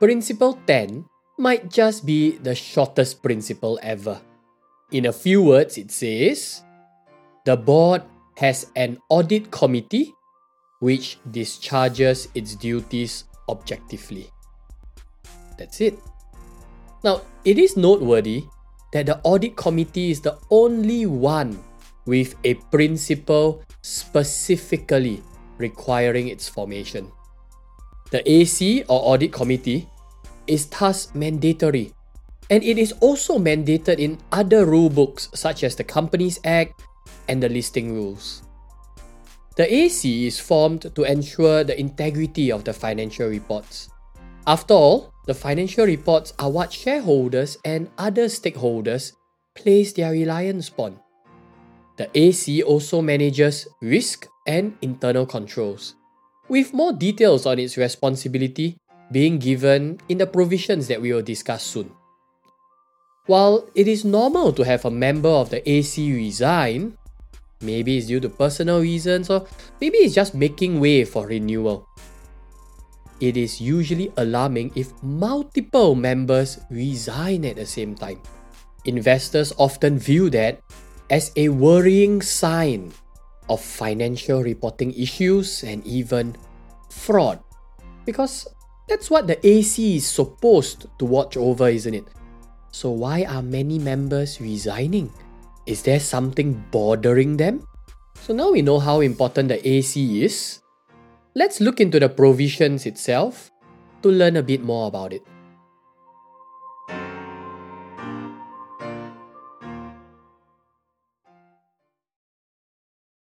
Principle 10 might just be the shortest principle ever. In a few words, it says the board has an audit committee which discharges its duties objectively. That's it. Now, it is noteworthy that the audit committee is the only one with a principle specifically requiring its formation. The AC or audit committee is thus mandatory and it is also mandated in other rule books such as the Companies Act and the listing rules. The AC is formed to ensure the integrity of the financial reports. After all, the financial reports are what shareholders and other stakeholders place their reliance upon. The AC also manages risk and internal controls, with more details on its responsibility being given in the provisions that we will discuss soon. While it is normal to have a member of the AC resign, maybe it's due to personal reasons or maybe it's just making way for renewal it is usually alarming if multiple members resign at the same time. Investors often view that as a worrying sign of financial reporting issues and even fraud. Because that's what the AC is supposed to watch over, isn't it? So, why are many members resigning? Is there something bothering them? So, now we know how important the AC is Let's look into the provisions itself to learn a bit more about it.